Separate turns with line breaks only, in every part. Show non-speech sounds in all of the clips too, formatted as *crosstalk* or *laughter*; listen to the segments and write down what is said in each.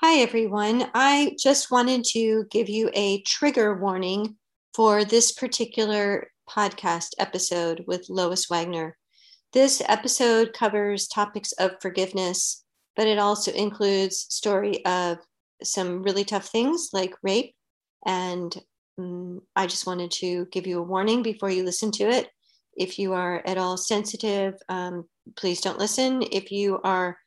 Hi, everyone. I just wanted to give you a trigger warning for this particular podcast episode with Lois Wagner. This episode covers topics of forgiveness, but it also includes story of some really tough things like rape. And um, I just wanted to give you a warning before you listen to it. If you are at all sensitive, um, please don't listen. If you are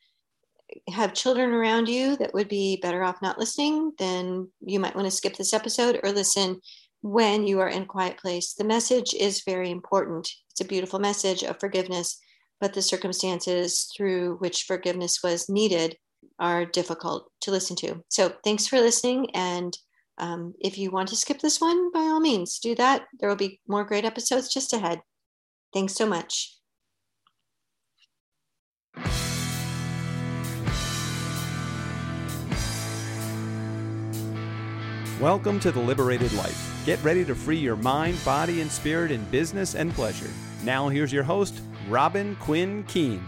have children around you that would be better off not listening, then you might want to skip this episode or listen when you are in quiet place. The message is very important. It's a beautiful message of forgiveness, but the circumstances through which forgiveness was needed are difficult to listen to. So thanks for listening. And um, if you want to skip this one, by all means, do that. There will be more great episodes just ahead. Thanks so much.
Welcome to The Liberated Life. Get ready to free your mind, body, and spirit in business and pleasure. Now, here's your host, Robin Quinn Keene.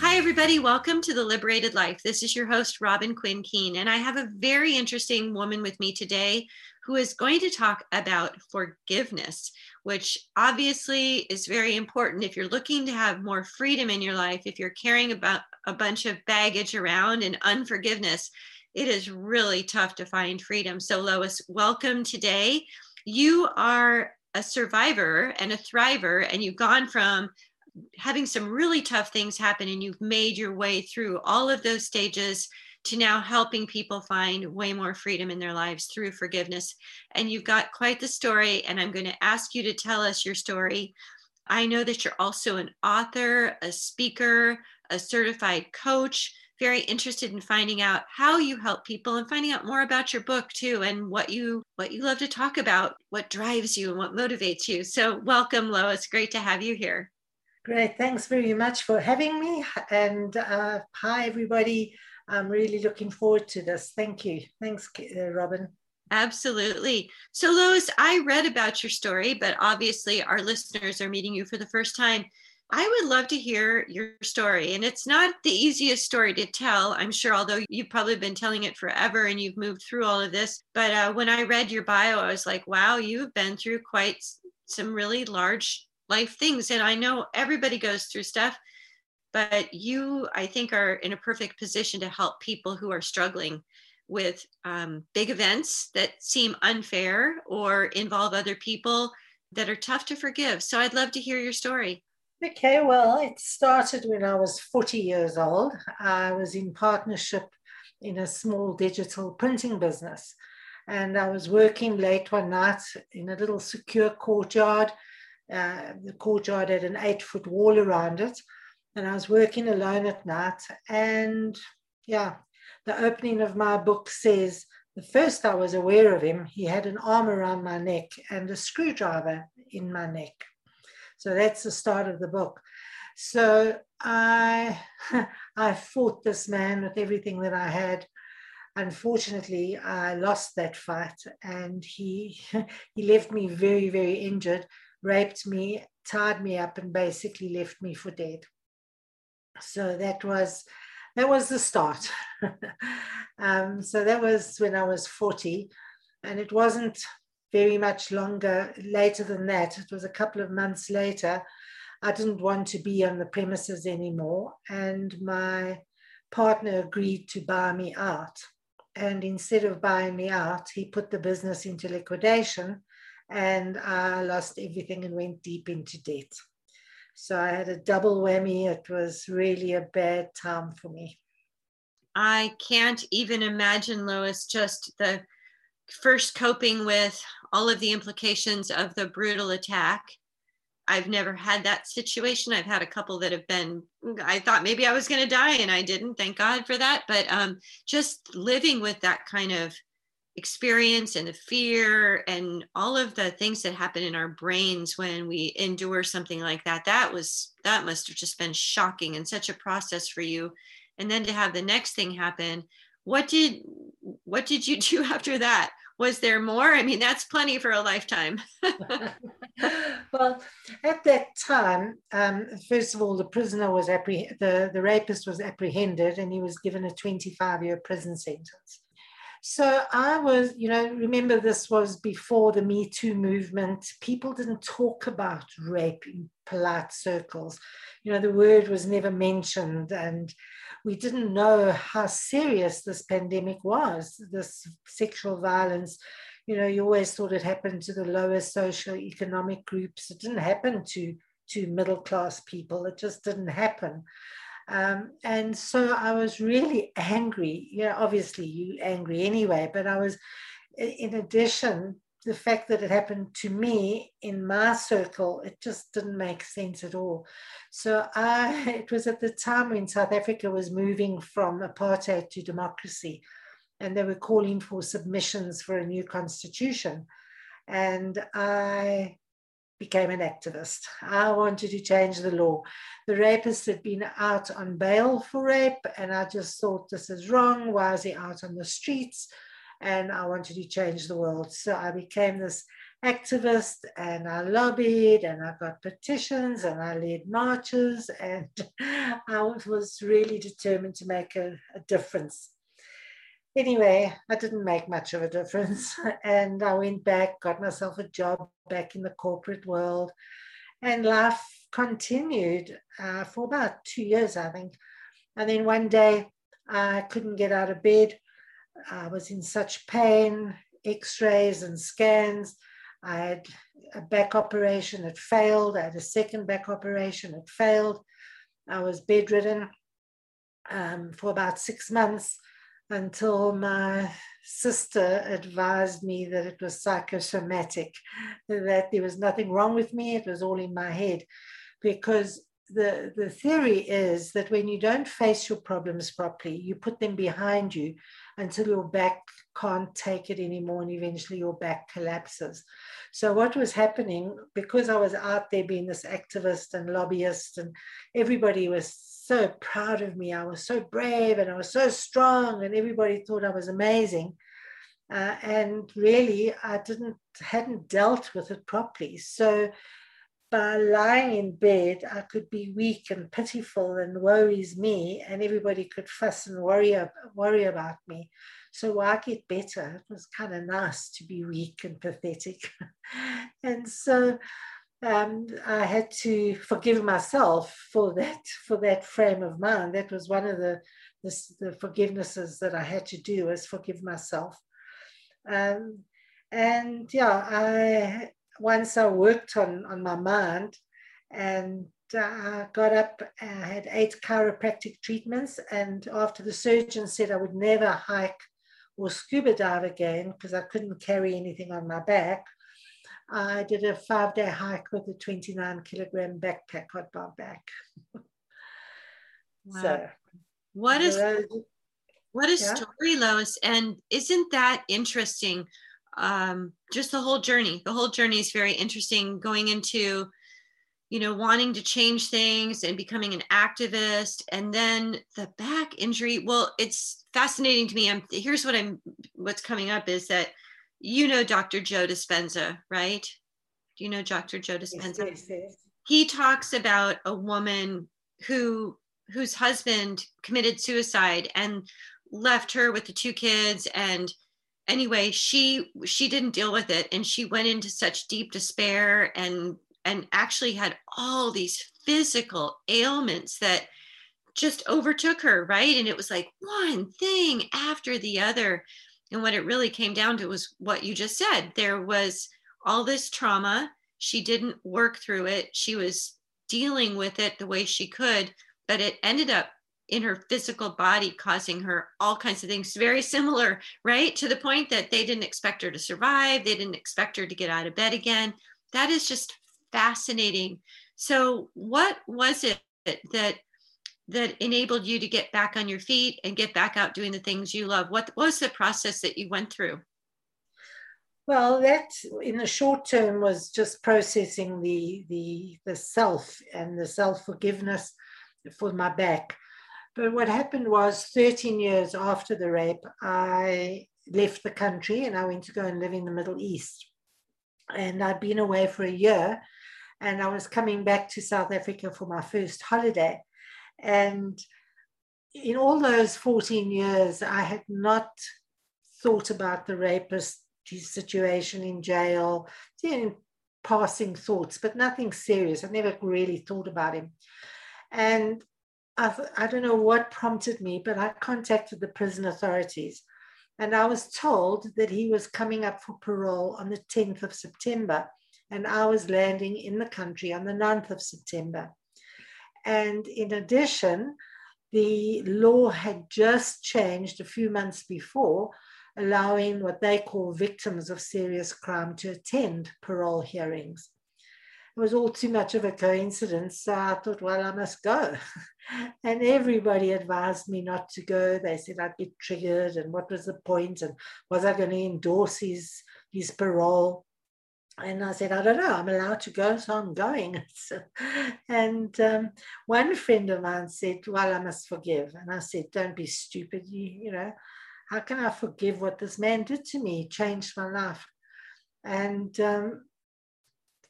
Hi, everybody. Welcome to The Liberated Life. This is your host, Robin Quinn Keene, and I have a very interesting woman with me today who is going to talk about forgiveness, which obviously is very important if you're looking to have more freedom in your life, if you're carrying about a bunch of baggage around and unforgiveness it is really tough to find freedom. So, Lois, welcome today. You are a survivor and a thriver, and you've gone from having some really tough things happen and you've made your way through all of those stages to now helping people find way more freedom in their lives through forgiveness. And you've got quite the story, and I'm going to ask you to tell us your story. I know that you're also an author, a speaker, a certified coach very interested in finding out how you help people and finding out more about your book too and what you what you love to talk about what drives you and what motivates you. So welcome lois. Great to have you here.
Great. Thanks very much for having me. And uh, hi everybody. I'm really looking forward to this. Thank you. Thanks uh, robin.
Absolutely. So, Lois, I read about your story, but obviously our listeners are meeting you for the first time. I would love to hear your story. And it's not the easiest story to tell, I'm sure, although you've probably been telling it forever and you've moved through all of this. But uh, when I read your bio, I was like, wow, you've been through quite some really large life things. And I know everybody goes through stuff, but you, I think, are in a perfect position to help people who are struggling with um, big events that seem unfair or involve other people that are tough to forgive. So I'd love to hear your story.
Okay, well, it started when I was 40 years old. I was in partnership in a small digital printing business. And I was working late one night in a little secure courtyard. Uh, the courtyard had an eight foot wall around it. And I was working alone at night. And yeah, the opening of my book says the first I was aware of him, he had an arm around my neck and a screwdriver in my neck. So that's the start of the book. So I *laughs* I fought this man with everything that I had. Unfortunately, I lost that fight, and he *laughs* he left me very very injured, raped me, tied me up, and basically left me for dead. So that was that was the start. *laughs* um, so that was when I was forty, and it wasn't very much longer later than that. It was a couple of months later. I didn't want to be on the premises anymore, and my partner agreed to buy me out. And instead of buying me out, he put the business into liquidation, and I lost everything and went deep into debt. So I had a double whammy. It was really a bad time for me.
I can't even imagine, Lois, just the first coping with all of the implications of the brutal attack. I've never had that situation. I've had a couple that have been, I thought maybe I was going to die and I didn't. Thank God for that. But um, just living with that kind of experience and the fear and all of the things that happen in our brains when we endure something like that, that was, that must have just been shocking and such a process for you. And then to have the next thing happen, what did, what did you do *laughs* after that? was there more? I mean, that's plenty for a lifetime. *laughs*
well, at that time, um, first of all, the prisoner was appreh- the the rapist was apprehended, and he was given a 25 year prison sentence. So I was, you know, remember this was before the Me Too movement. People didn't talk about rape in polite circles. You know, the word was never mentioned, and we didn't know how serious this pandemic was, this sexual violence. You know, you always thought it happened to the lower economic groups. It didn't happen to to middle class people. It just didn't happen. Um, and so I was really angry. You know, obviously you angry anyway, but I was, in addition, the fact that it happened to me in my circle, it just didn't make sense at all. So I, *laughs* it was at the time when South Africa was moving from apartheid to democracy, and they were calling for submissions for a new constitution. And I became an activist. I wanted to change the law. The rapist had been out on bail for rape, and I just thought this is wrong. Why is he out on the streets? And I wanted to change the world. So I became this activist and I lobbied and I got petitions and I led marches and *laughs* I was really determined to make a, a difference anyway, I didn't make much of a difference. *laughs* And I went back, got myself a job back in the corporate world, and life continued uh, for about two years, I think. And then one day, I couldn't get out of bed. I was in such pain, x rays and scans. I had a back operation, it failed. I had a second back operation, it failed. I was bedridden um, for about six months until my sister advised me that it was psychosomatic, that there was nothing wrong with me, it was all in my head. Because the, the theory is that when you don't face your problems properly, you put them behind you until your back can't take it anymore and eventually your back collapses. So, what was happening, because I was out there being this activist and lobbyist, and everybody was so proud of me. I was so brave and I was so strong, and everybody thought I was amazing. Uh, and really, I didn't hadn't dealt with it properly. So by lying in bed, I could be weak and pitiful and worries me, and everybody could fuss and worry worry about me. So why get better? It was kind of nice to be weak and pathetic, *laughs* and so um, I had to forgive myself for that for that frame of mind. That was one of the the, the forgivenesses that I had to do was forgive myself. Um, and yeah, I once I worked on on my mind, and I got up. I had eight chiropractic treatments, and after the surgeon said I would never hike or scuba dive again because I couldn't carry anything on my back. I did a five day hike with a 29 kilogram backpack on my back.
wow. So, what is what a yeah. story, Lois? And isn't that interesting? Um, just the whole journey. The whole journey is very interesting. Going into, you know, wanting to change things and becoming an activist, and then the back injury. Well, it's fascinating to me. I'm here's what I'm. What's coming up is that you know Dr. Joe Dispenza, right? Do you know Dr. Joe Dispenza? Yes, yes, yes. He talks about a woman who whose husband committed suicide and left her with the two kids and anyway she she didn't deal with it and she went into such deep despair and and actually had all these physical ailments that just overtook her right and it was like one thing after the other and what it really came down to was what you just said. There was all this trauma. She didn't work through it. She was dealing with it the way she could, but it ended up in her physical body causing her all kinds of things very similar right to the point that they didn't expect her to survive they didn't expect her to get out of bed again that is just fascinating so what was it that that enabled you to get back on your feet and get back out doing the things you love? What, was the process that you went through?
Well, that in the short term was just processing the the the self and the self forgiveness for my back. But what happened was 13 years after the rape, I left the country and I went to go and live in the Middle East. And I'd been away for a year and I was coming back to South Africa for my first holiday. And in all those 14 years, I had not thought about the rapist situation in jail, you know, passing thoughts, but nothing serious. I never really thought about him. And I, I don't know what prompted me, but I contacted the prison authorities. And I was told that he was coming up for parole on the 10th of September. And I was landing in the country on the 9th of September. And in addition, the law had just changed a few months before, allowing what they call victims of serious crime to attend parole hearings. It was all too much of a coincidence. So I thought, well, I must go. *laughs* and everybody advised me not to go. They said I'd get triggered and what was the point and was I going to endorse his, his parole? And I said, I don't know, I'm allowed to go, so I'm going. *laughs* And um, one friend of mine said, Well, I must forgive. And I said, Don't be stupid. You, you know, how can I forgive what this man did to me? He changed my life. And um,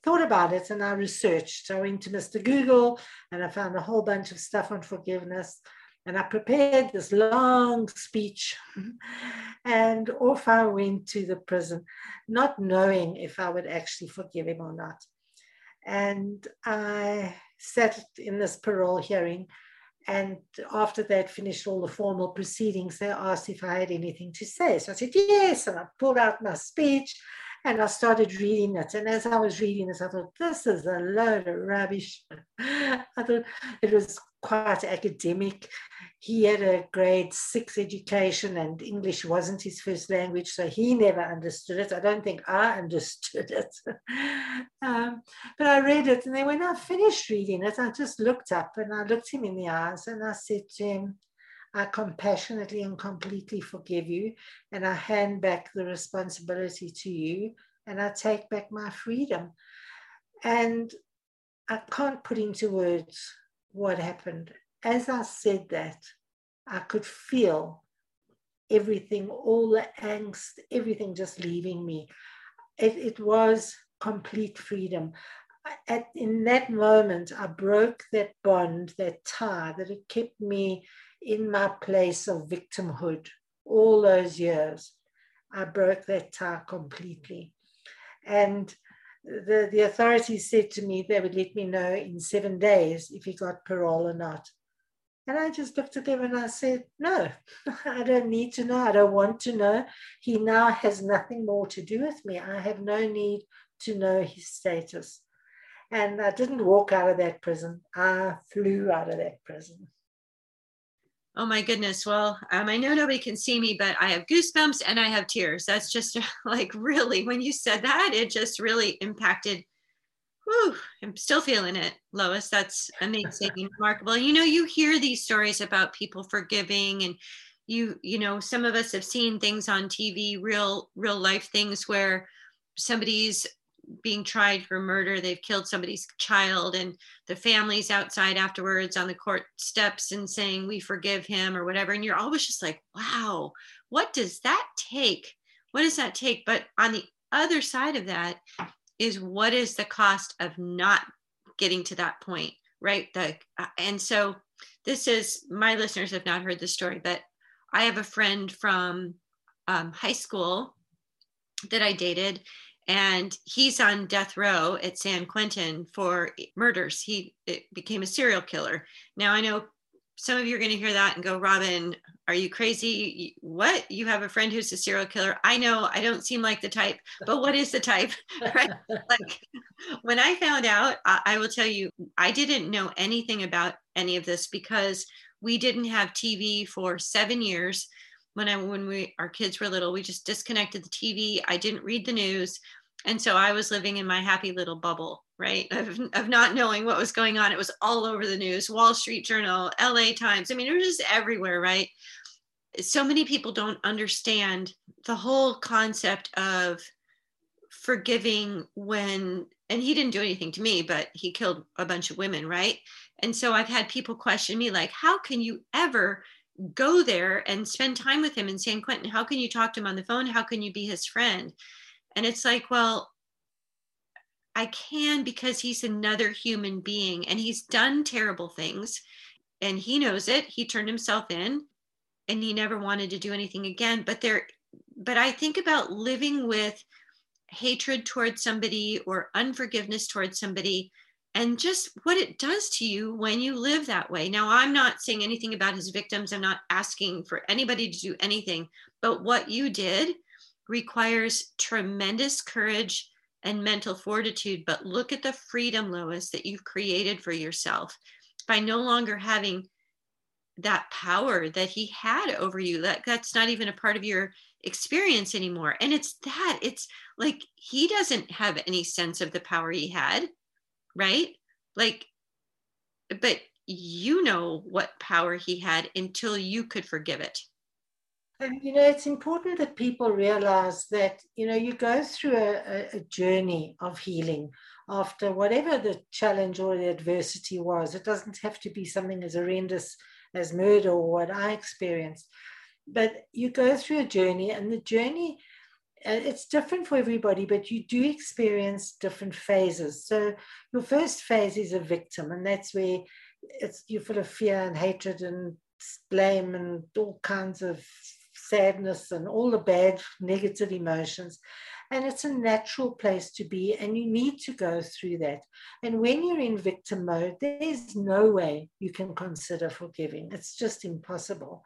thought about it and I researched. I went to Mr. Google and I found a whole bunch of stuff on forgiveness. And I prepared this long speech *laughs* and off I went to the prison, not knowing if I would actually forgive him or not. And I sat in this parole hearing. And after they'd finished all the formal proceedings, they asked if I had anything to say. So I said, yes. And I pulled out my speech and I started reading it. And as I was reading this, I thought, this is a load of rubbish. *laughs* I thought it was quite academic. He had a grade six education and English wasn't his first language, so he never understood it. I don't think I *laughs* understood it. um, but I read it, and then when I finished reading it, I just looked up and I looked him in the eyes and I said to him, I compassionately and completely forgive you, and I hand back the responsibility to you, and I take back my freedom. And I can't put into words what happened. As I said that, I could feel everything, all the angst, everything just leaving me. It, it was complete freedom. At, in that moment, I broke that bond, that tie that had kept me in my place of victimhood all those years. I broke that tie completely. And the, the authorities said to me they would let me know in seven days if he got parole or not. And I just looked at them and I said, No, *laughs* I don't need to know. I don't want to know. He now has nothing more to do with me. I have no need to know his status. And I didn't walk out of that prison, I flew out of that prison.
Oh my goodness. Well, um, I know nobody can see me, but I have goosebumps and I have tears. That's just *laughs* like really, when you said that, it just really impacted. Whew, I'm still feeling it, Lois. That's amazing, remarkable. You know, you hear these stories about people forgiving and you, you know, some of us have seen things on TV, real, real life things where somebody's being tried for murder. They've killed somebody's child, and the family's outside afterwards on the court steps and saying, We forgive him or whatever. And you're always just like, Wow, what does that take? What does that take? But on the other side of that is what is the cost of not getting to that point, right? The, uh, and so this is my listeners have not heard the story, but I have a friend from um, high school that I dated, and he's on death row at San Quentin for murders. He became a serial killer. Now I know some of you are going to hear that and go, Robin, are you crazy? What? You have a friend who's a serial killer? I know I don't seem like the type, but what is the type? *laughs* right? Like when I found out, I, I will tell you, I didn't know anything about any of this because we didn't have TV for seven years when I when we our kids were little, we just disconnected the TV. I didn't read the news. And so I was living in my happy little bubble, right? *laughs* Of, of not knowing what was going on. It was all over the news, Wall Street Journal, LA Times. I mean, it was just everywhere, right? So many people don't understand the whole concept of forgiving when, and he didn't do anything to me, but he killed a bunch of women, right? And so I've had people question me, like, how can you ever go there and spend time with him in San Quentin? How can you talk to him on the phone? How can you be his friend? And it's like, well, I can because he's another human being and he's done terrible things and he knows it. He turned himself in and he never wanted to do anything again. But there, but I think about living with hatred towards somebody or unforgiveness towards somebody and just what it does to you when you live that way. Now, I'm not saying anything about his victims. I'm not asking for anybody to do anything, but what you did requires tremendous courage and mental fortitude. But look at the freedom, Lois, that you've created for yourself by no longer having that power that he had over you. That that's not even a part of your experience anymore. And it's that, it's like he doesn't have any sense of the power he had, right? Like, but you know what power he had until you could forgive it.
And you know, it's important that people realize that you know you go through a, a, journey of healing after whatever the challenge or the adversity was. It doesn't have to be something as horrendous as murder or what I experienced, but you go through a journey, and the journey it's different for everybody, but you do experience different phases. So your first phase is a victim, and that's where it's you're full of fear and hatred and blame and all kinds of sadness and all the bad negative emotions. And it's a natural place to be, and you need to go through that. And when you're in victim mode, there's no way you can consider forgiving. It's just impossible.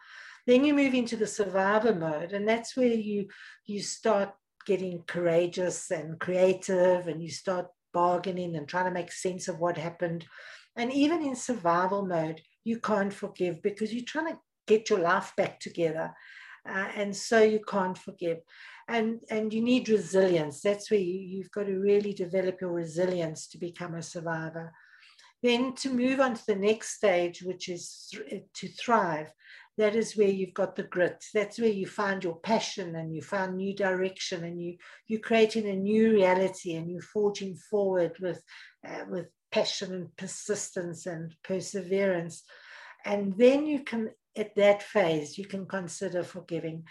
Then you move into the survivor mode, and that's where you you start getting courageous and creative, and you start bargaining and trying to make sense of what happened. And even in survival mode, you can't forgive because you're trying to get your life back together uh, and so you can't forgive. And and you need resilience. That's where you, you've got to really develop your resilience to become a survivor. Then to move on to the next stage which is th- to thrive that is where you've got the grit that's where you find your passion and you find new direction and you you're creating a new reality and you're forging forward with uh, with passion and persistence and perseverance and then you can at that phase, you can consider forgiving.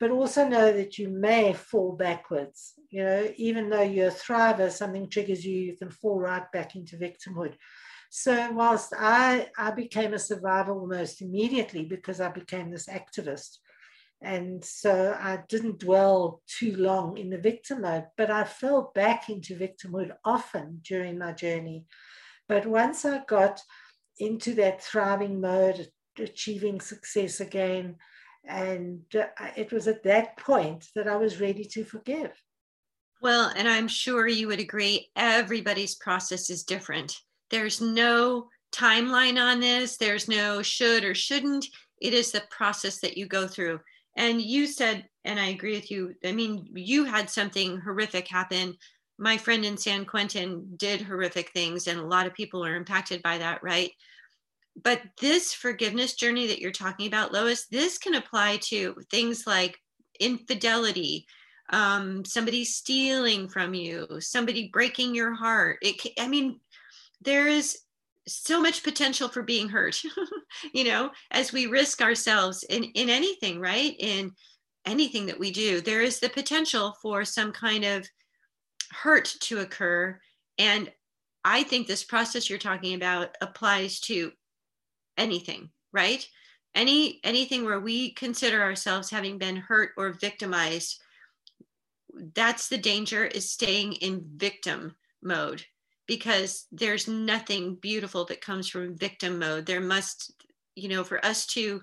But also know that you may fall backwards. You know, even though you're a thriver, something triggers you, you can fall right back into victimhood. So whilst I, I became a survivor almost immediately because I became this activist. And so I didn't dwell too long in the victim mode, but I fell back into victimhood often during my journey. But once I got into that thriving mode, achieving success again. And uh, it was at that point that I was ready to forgive.
Well, and I'm sure you would agree, everybody's process is different. There's no timeline on this, there's no should or shouldn't. It is the process that you go through. And you said, and I agree with you, I mean, you had something horrific happen. My friend in San Quentin did horrific things, and a lot of people are impacted by that, right? but this forgiveness journey that you're talking about lois this can apply to things like infidelity um, somebody stealing from you somebody breaking your heart it i mean there is so much potential for being hurt *laughs* you know as we risk ourselves in in anything right? In anything that we do there is the potential for some kind of hurt to occur. And i think this process you're talking about applies to anything, right? Any anything where we consider ourselves having been hurt or victimized, that's the danger is staying in victim mode because there's nothing beautiful that comes from victim mode. There must, you know, for us to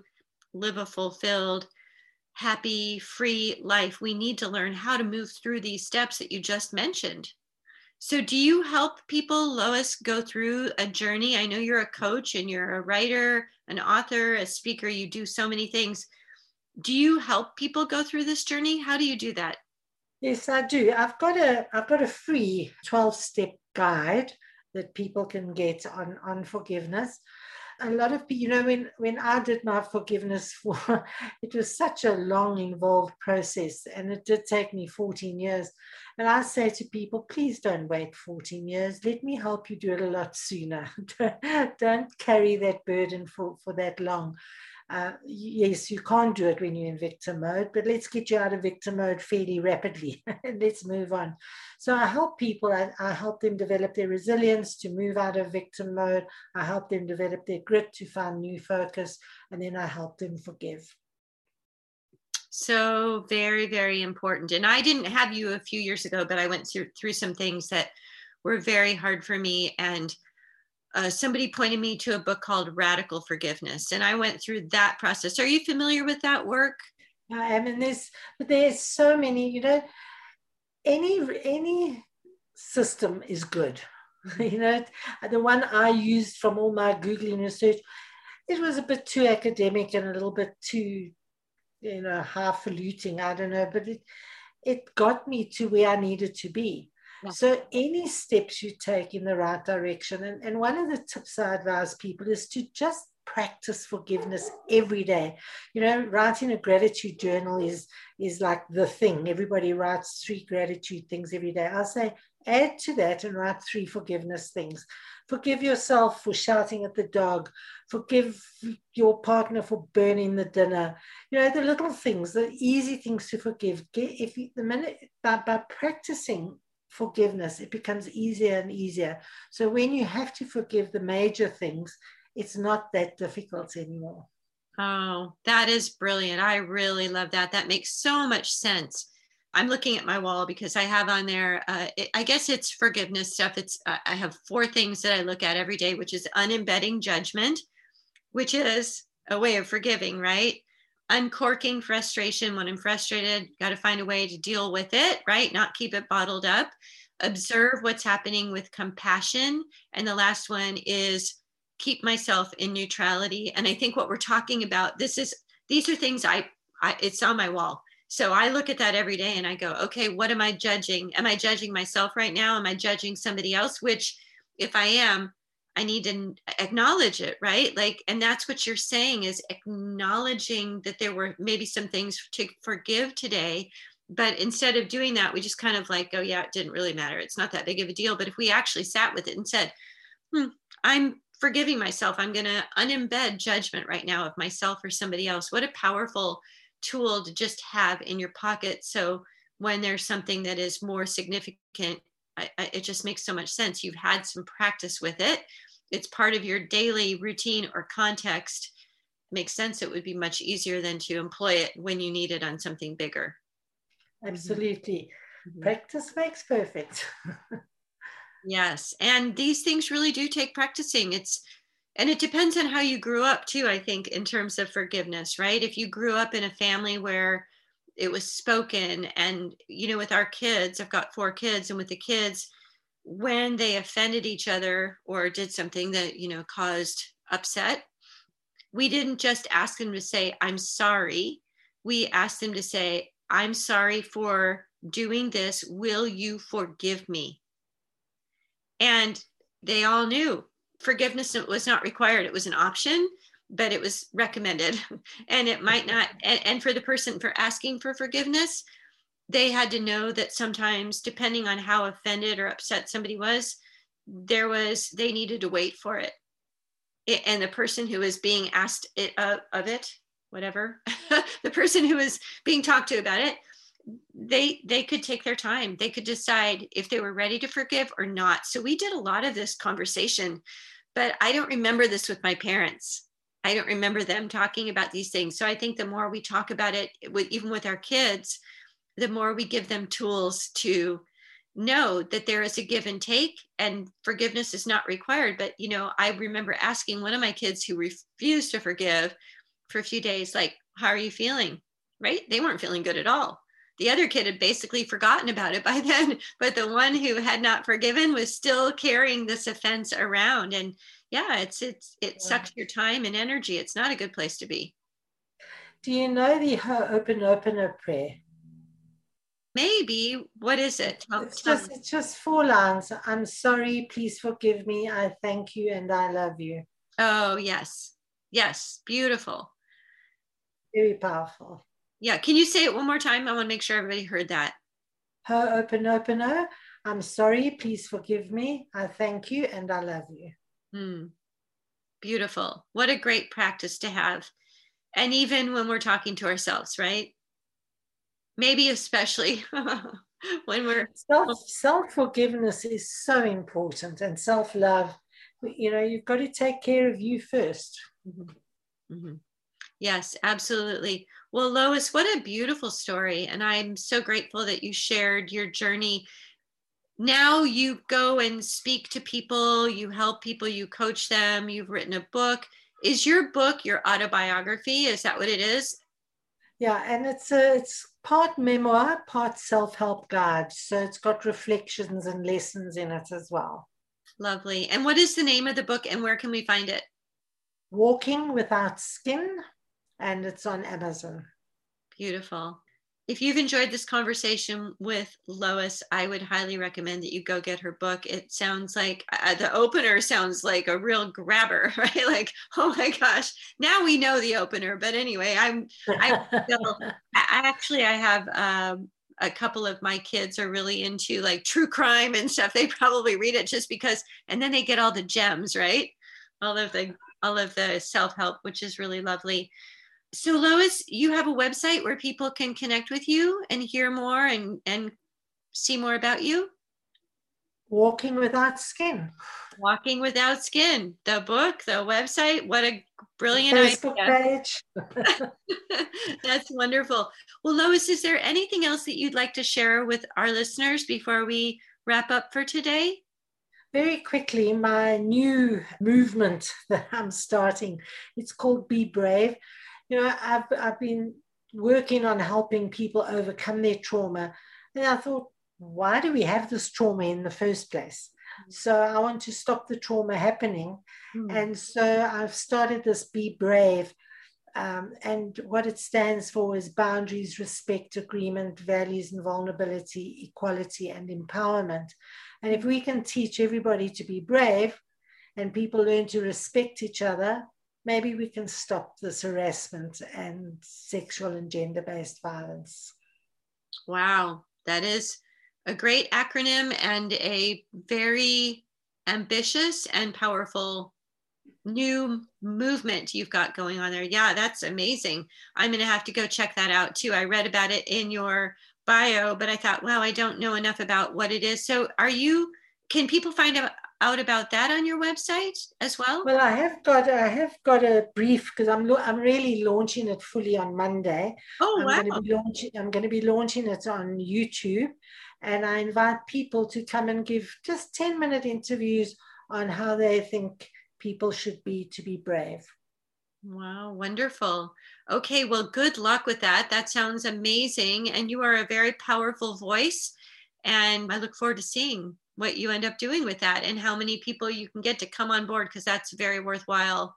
live a fulfilled, happy, free life, we need to learn how to move through these steps that you just mentioned. So, do you help people, Lois, go through a journey? I know you're a coach and you're a writer, an author, a speaker, you do so many things. Do you help people go through this journey? How do you do that?
Yes, I do. I've got a I've got a free 12-step guide that people can get on, on forgiveness a lot of people, you know, when, when I did my forgiveness *laughs* for, it was such a long, involved process, and it did take me 14 years. And I say to people, please don't wait 14 years. Let me help you do it a lot sooner. *laughs* don't carry that burden for, for that long. Uh, yes, you can't do it when you're in victim mode, but let's get you out of victim mode fairly rapidly and *laughs* let's move on. So I help people, I, I, help them develop their resilience to move out of victim mode. I help them develop their grit to find new focus, and then I help them forgive.
So very, very important. And I didn't have you a few years ago, but I went through, through some things that were very hard for me. And uh, somebody pointed me to a book called Radical Forgiveness, and I went through that process. Are you familiar with that work?
I am, and there's there's so many. You know, any any system is good. *laughs* you know, the one I used from all my googling research, it was a bit too academic and a little bit too, you know, highfalutin. I don't know, but it it got me to where I needed to be. So, any steps you take in the right direction, and, and one of the tips I advise people is to just practice forgiveness every day. You know, writing a gratitude journal is is like the thing. Everybody writes three gratitude things every day. I say add to that and write three forgiveness things. Forgive yourself for shouting at the dog. Forgive your partner for burning the dinner. You know, the little things, the easy things to forgive. If you, the minute by, by practicing forgiveness, it becomes easier and easier. So when you have to forgive the major things, it's not that difficult anymore.
Oh, that is brilliant. I really love that. That makes so much sense. I'm looking at my wall because I have on there, uh, it, I guess it's forgiveness stuff. It's, uh, I have four things that I look at every day, which is unembedding judgment, which is a way of forgiving, right? Uncorking frustration when I'm frustrated, got to find a way to deal with it, right? Not keep it bottled up. Observe what's happening with compassion. And the last one is keep myself in neutrality. And I think what we're talking about, this is, these are things I, I it's on my wall. So I look at that every day and I go, okay, what am I judging? Am I judging myself right now? Am I judging somebody else? Which, if I am, I need to acknowledge it, right? Like, and that's what you're saying is acknowledging that there were maybe some things to forgive today. But instead of doing that, we just kind of like, oh, yeah, it didn't really matter. It's not that big of a deal. But if we actually sat with it and said, hmm, I'm forgiving myself, I'm going to unembed judgment right now of myself or somebody else. What a powerful tool to just have in your pocket. So when there's something that is more significant, I, I, it just makes so much sense. You've had some practice with it it's part of your daily routine or context makes sense it would be much easier than to employ it when you need it on something bigger.
Absolutely. Mm-hmm. practice makes perfect. *laughs*
Yes and these things really do take practicing. It's and it depends on how you grew up too i think in terms of forgiveness right? If you grew up in a family where it was spoken and you know with our kids i've got four kids and with the kids when they offended each other or did something that you know caused upset we didn't just ask them to say i'm sorry. We asked them to say i'm sorry for doing this. Will you forgive me? And they all knew forgiveness was not required. It was an option but it was recommended. *laughs* And it might not and, and for the person for asking for forgiveness they had to know that sometimes depending on how offended or upset somebody was there was they needed to wait for it, it and the person who was being asked it, uh, of it whatever *laughs* the person who was being talked to about it they they could take their time. They could decide if they were ready to forgive or not. So we did a lot of this conversation but i don't remember this with my parents. I don't remember them talking about these things. So i think the more we talk about it with even with our kids the more we give them tools to know that there is a give and take and forgiveness is not required. But you know i remember asking one of my kids who refused to forgive for a few days like how are you feeling? Right? They weren't feeling good at all. The other kid had basically forgotten about it by *laughs* then but the one who had not forgiven was still carrying this offense around. And yeah it's it's it sucks your time and energy. It's not a good place to be.
Do you know the open Ho'oponopono prayer
Maybe. What is it?
Tell, it's tell just it's just four lines. I'm sorry. Please forgive me. I thank you and I love you.
Oh yes, yes. Beautiful.
Very powerful.
Yeah. Can you say it one more time? I want to make sure everybody heard that.
Ho'oponopono. I'm sorry. Please forgive me. I thank you and I love you.
Hmm. Beautiful. What a great practice to have And even when we're talking to ourselves, right? Maybe especially *laughs* when we're
self self forgiveness is so important and self love. You know, you've got to take care of you 1st
mm-hmm. mm-hmm. Yes, absolutely. Well, Lois, what a beautiful story. And I'm so grateful that you shared your journey. Now you go and speak to people, you help people, you coach them, you've written a book. Is your book your autobiography? Is that what it is?
Yeah, and it's a, it's part memoir, part self-help guide. So it's got reflections and lessons in it as well.
Lovely. And what is the name of the book and where can we find it?
Walking Without Skin, and it's on Amazon.
Beautiful if you've enjoyed this conversation with Lois, I would highly recommend that you go get her book. It sounds like uh, the opener sounds like a real grabber, *laughs* right? Like, oh my gosh, now we know the opener. But anyway, I'm, I, still, *laughs* I actually, I have um, a couple of my kids are really into like true crime and stuff. They probably read it just because, and then they get all the gems, right? All of the, all of the self help, which is really lovely. So Lois, you have a website where people can connect with you and hear more and, and see more about you?
Walking Without Skin.
Walking Without Skin, the book, the website. What a brilliant
Facebook idea. page. *laughs*
That's wonderful. Well, Lois, is there anything else that you'd like to share with our listeners before we wrap up for today?
Very quickly, my new movement *laughs* that I'm starting, it's called Be Brave you know, I've, I've been working on helping people overcome their trauma. And I thought, why do we have this trauma in the first place? Mm. So I want to stop the trauma happening. Mm. And so I've started this Be Brave. Um, and what it stands for is boundaries, respect, agreement, values, and vulnerability, equality, and empowerment. And if we can teach everybody to be brave and people learn to respect each other maybe we can stop this harassment and sexual and gender based violence.
Wow, that is a great acronym and a very ambitious and powerful new movement you've got going on there. Yeah, that's amazing. I'm going to have to go check that out too. I read about it in your bio, but I thought, wow, I don't know enough about what it is. So, are you, can people find out out about that on your website as well?
Well, I have got I have got a brief because I'm I'm really launching it fully on Monday.
Oh
I'm
wow!
Going to be launching, I'm going to be launching it on YouTube, and I invite people to come and give just ten minute interviews on how they think people should be to be brave.
Wow, wonderful. Okay, well, good luck with that. That sounds amazing. And you are a very powerful voice. And I look forward to seeing what you end up doing with that and how many people you can get to come on board because that's very worthwhile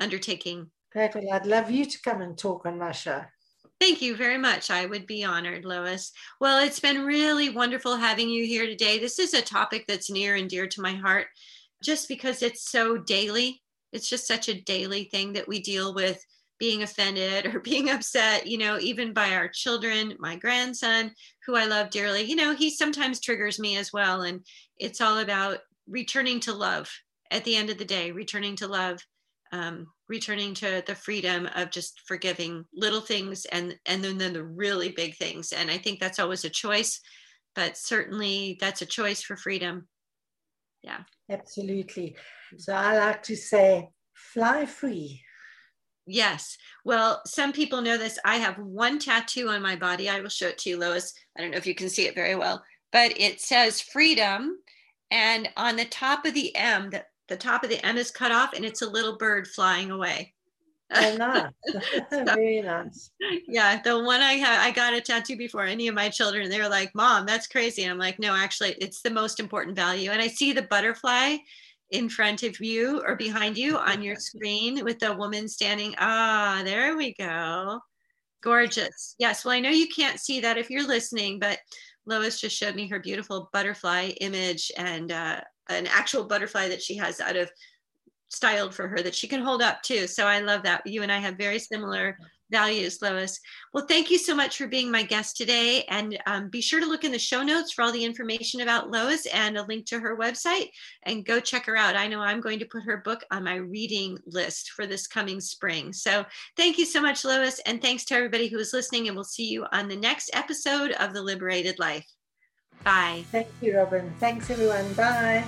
undertaking.
Great. Well, I'd love you to come and talk on my show.
Thank you very much. I would be honored, Lois. Well, it's been really wonderful having you here today. This is a topic that's near and dear to my heart just because it's so daily. It's just such a daily thing that we deal with being offended or *laughs* being upset, you know, even by our children, my grandson, who I love dearly, you know, he sometimes triggers me as well. And it's all about returning to love at the end of the day, returning to love, um, returning to the freedom of just forgiving little things and and then, then the really big things. And I think that's always a choice, but certainly that's a choice for freedom. Yeah.
Absolutely. So I like to say, fly free.
Yes. Well, some people know this. I have one tattoo on my body. I will show it to you, Lois. I don't know if you can see it very well, but it says freedom. And on the top of the M, the, the top of the M is cut off and it's a little bird flying away.
Oh, *laughs* nice. *laughs* so, Very nice.
Yeah. The one I have, I got a tattoo before any of my children. They were like, Mom, that's crazy. And I'm like, no, actually, it's the most important value. And I see the butterfly in front of you or behind you on your *laughs* screen with the woman standing. Ah, there we go. Gorgeous. Yes. Well, I know you can't see that if you're listening, but Lois just showed me her beautiful butterfly image and uh, an actual butterfly that she has out of styled for her that she can hold up too. So I love that. You and I have very similar values, Lois. Well, thank you so much for being my guest today. And um, be sure to look in the show notes for all the information about Lois and a link to her website and go check her out. I know I'm going to put her book on my reading list for this coming spring. So thank you so much, Lois. And thanks to everybody who is listening. And we'll see you on the next episode of The Liberated Life. Bye.
Thank you, Robin. Thanks, everyone. Bye.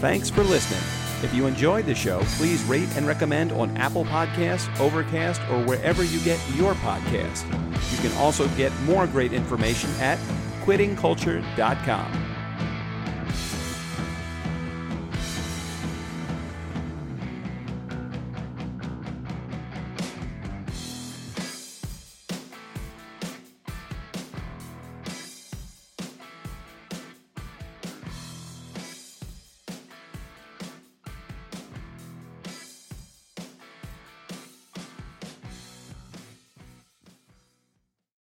Thanks for listening. If you enjoyed the show, please rate and recommend on Apple Podcasts, Overcast, or wherever you get your podcast. You can also get more great information at quittingculture.com.